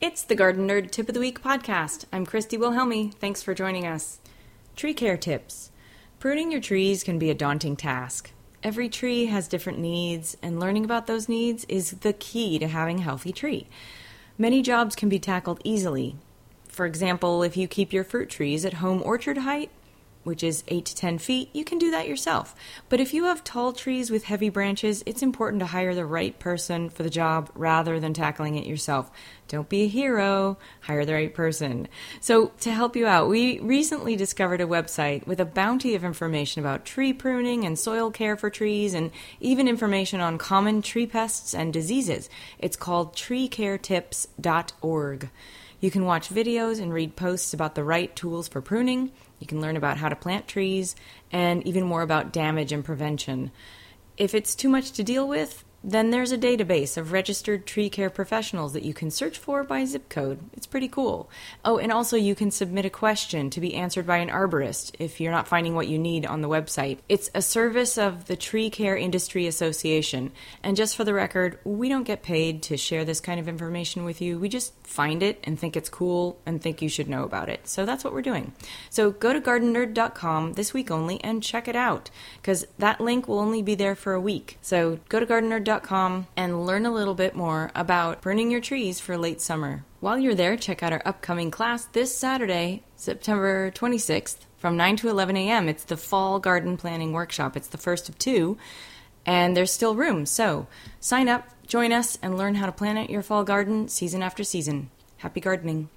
It's the Garden Nerd Tip of the Week podcast. I'm Christy Wilhelmi. Thanks for joining us. Tree care tips. Pruning your trees can be a daunting task. Every tree has different needs, and learning about those needs is the key to having a healthy tree. Many jobs can be tackled easily. For example, if you keep your fruit trees at home orchard height, which is 8 to 10 feet, you can do that yourself. But if you have tall trees with heavy branches, it's important to hire the right person for the job rather than tackling it yourself. Don't be a hero, hire the right person. So, to help you out, we recently discovered a website with a bounty of information about tree pruning and soil care for trees, and even information on common tree pests and diseases. It's called treecaretips.org. You can watch videos and read posts about the right tools for pruning. You can learn about how to plant trees and even more about damage and prevention. If it's too much to deal with, then there's a database of registered tree care professionals that you can search for by zip code. It's pretty cool. Oh, and also you can submit a question to be answered by an arborist if you're not finding what you need on the website. It's a service of the Tree Care Industry Association. And just for the record, we don't get paid to share this kind of information with you. We just find it and think it's cool and think you should know about it. So that's what we're doing. So go to gardennerd.com this week only and check it out because that link will only be there for a week. So go to gardennerd.com and learn a little bit more about pruning your trees for late summer. While you're there, check out our upcoming class this Saturday, September 26th, from 9 to 11 a.m. It's the Fall Garden Planning Workshop. It's the first of two, and there's still room. So sign up, join us, and learn how to plan out your fall garden season after season. Happy gardening.